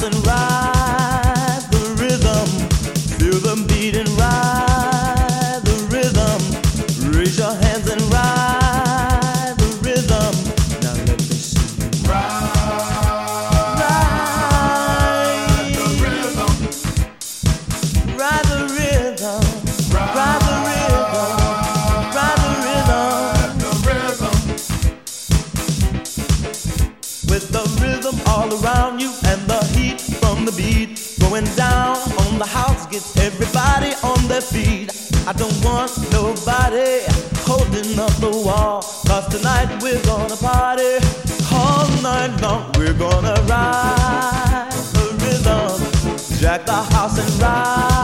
And rise. body, holding up the wall. Cause tonight we're gonna party, all night long we're gonna ride. The rhythm, jack the house and ride.